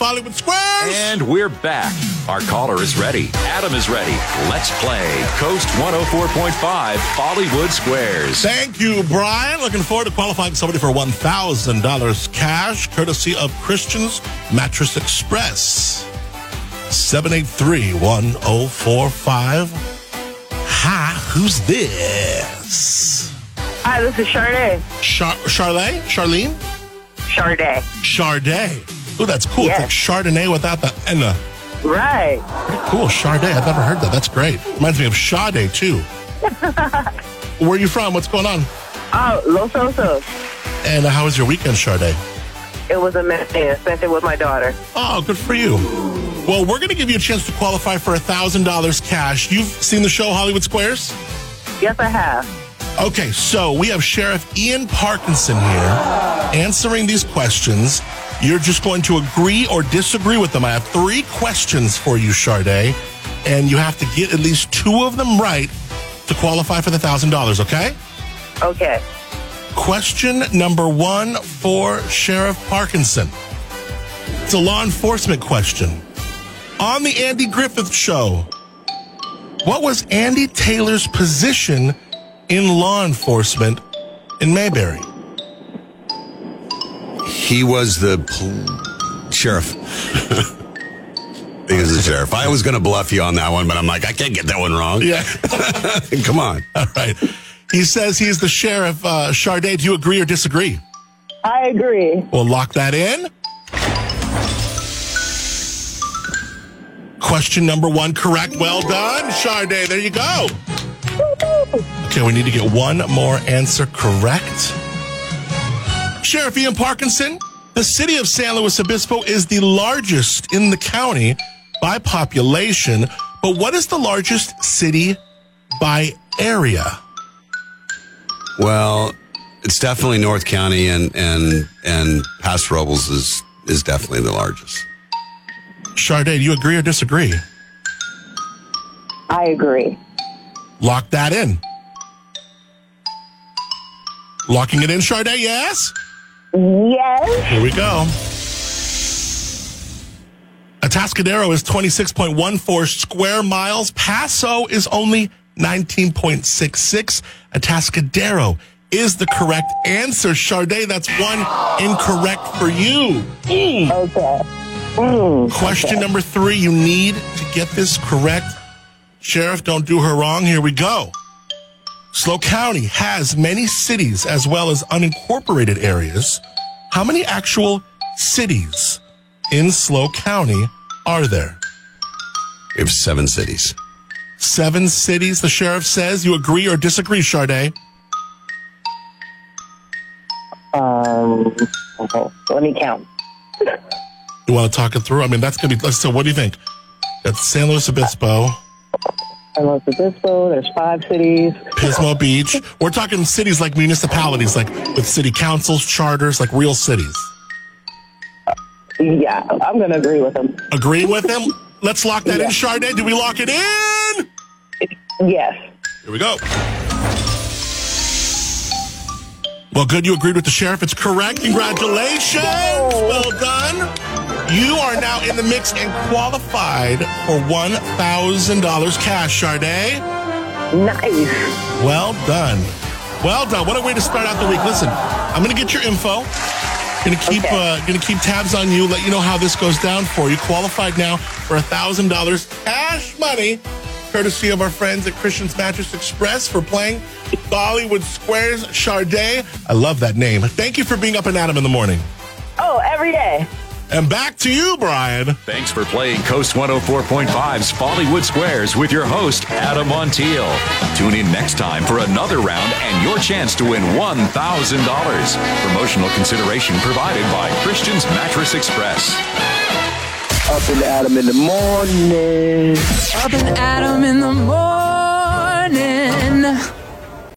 Fallywood Squares. And we're back. Our caller is ready. Adam is ready. Let's play Coast 104.5 Fallywood Squares. Thank you, Brian. Looking forward to qualifying somebody for $1,000 cash, courtesy of Christian's Mattress Express. 783 1045. Hi, who's this? Hi, this is Charday. Char- Charlene? Charlene? Charday. Charday. Oh, that's cool. Yes. It's like Chardonnay without the N. Right. Cool, Charday. I've never heard that. That's great. Reminds me of Sade, too. Where are you from? What's going on? Oh, Los Osos. And how was your weekend, Charday? It was amazing. I spent it with my daughter. Oh, good for you. Well, we're going to give you a chance to qualify for $1,000 cash. You've seen the show Hollywood Squares? Yes, I have. Okay, so we have Sheriff Ian Parkinson here answering these questions. You're just going to agree or disagree with them. I have three questions for you, Charday, and you have to get at least two of them right to qualify for the $1,000, okay? Okay. Question number one for Sheriff Parkinson. It's a law enforcement question. On the Andy Griffith Show, what was Andy Taylor's position in law enforcement in Mayberry? He was the pol- sheriff. he was the sheriff. I was going to bluff you on that one, but I'm like, I can't get that one wrong. Yeah. Come on. All right. He says he's the sheriff. Uh, Charday, do you agree or disagree? I agree. We'll lock that in. Question number one correct. Well done, Charday. There you go. Okay, we need to get one more answer correct. Sheriff Ian Parkinson, the city of San Luis Obispo is the largest in the county by population, but what is the largest city by area? Well, it's definitely North County, and and and Paso Robles is is definitely the largest. Charday, do you agree or disagree? I agree. Lock that in. Locking it in, Charday, yes? Yes. Here we go. Atascadero is 26.14 square miles. Paso is only 19.66. Atascadero is the correct answer. Charday, that's one incorrect for you. Mm. Okay. Mm. Question number three. You need to get this correct. Sheriff, don't do her wrong. Here we go. Slow County has many cities as well as unincorporated areas. How many actual cities in Slow County are there? We have seven cities. Seven cities, the sheriff says. You agree or disagree, Charday? Um, okay. Let me count. You want to talk it through? I mean, that's going to be, so what do you think? That's San Luis Obispo, Luis Obispo, there's five cities. Pismo Beach. We're talking cities like municipalities, like with city councils, charters, like real cities. Yeah, I'm going to agree with him. Agree with him? Let's lock that in, Charday. Do we lock it in? Yes. Here we go. Well, good. You agreed with the sheriff. It's correct. Congratulations. Well done. You are now in the mix and qualified for $1,000 cash, Charday. Nice. Well done. Well done. What a way to start out the week. Listen, I'm going to get your info. Going to keep Okay. uh, going to keep tabs on you. Let you know how this goes down for you. Qualified now for a thousand dollars cash money, courtesy of our friends at Christian's Mattress Express for playing Fallywood Squares Charday. I love that name. Thank you for being up and Adam in the morning. Oh, every day. And back to you, Brian. Thanks for playing Coast 104.5's Fallywood Squares with your host, Adam Montiel. Tune in next time for another round and your chance to win $1,000. Promotional consideration provided by Christian's Mattress Express. Up and Adam in the morning. Up and Adam in the morning.